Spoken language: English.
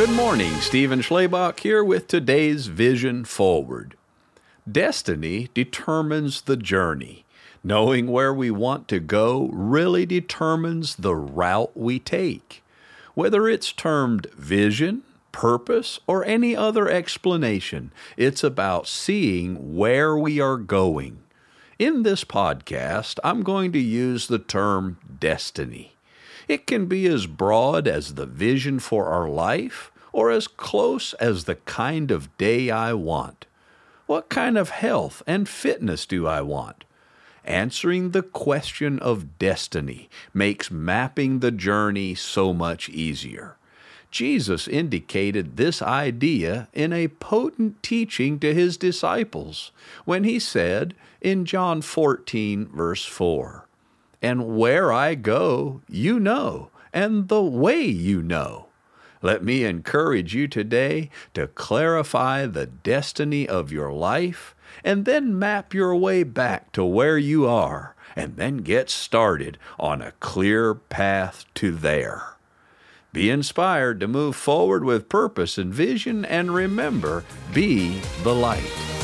Good morning, Stephen Schlabach here with today's Vision Forward. Destiny determines the journey. Knowing where we want to go really determines the route we take. Whether it's termed vision, purpose, or any other explanation, it's about seeing where we are going. In this podcast, I'm going to use the term destiny. It can be as broad as the vision for our life or as close as the kind of day I want. What kind of health and fitness do I want? Answering the question of destiny makes mapping the journey so much easier. Jesus indicated this idea in a potent teaching to his disciples when he said in John 14, verse 4, And where I go, you know, and the way you know. Let me encourage you today to clarify the destiny of your life and then map your way back to where you are and then get started on a clear path to there. Be inspired to move forward with purpose and vision and remember, be the light.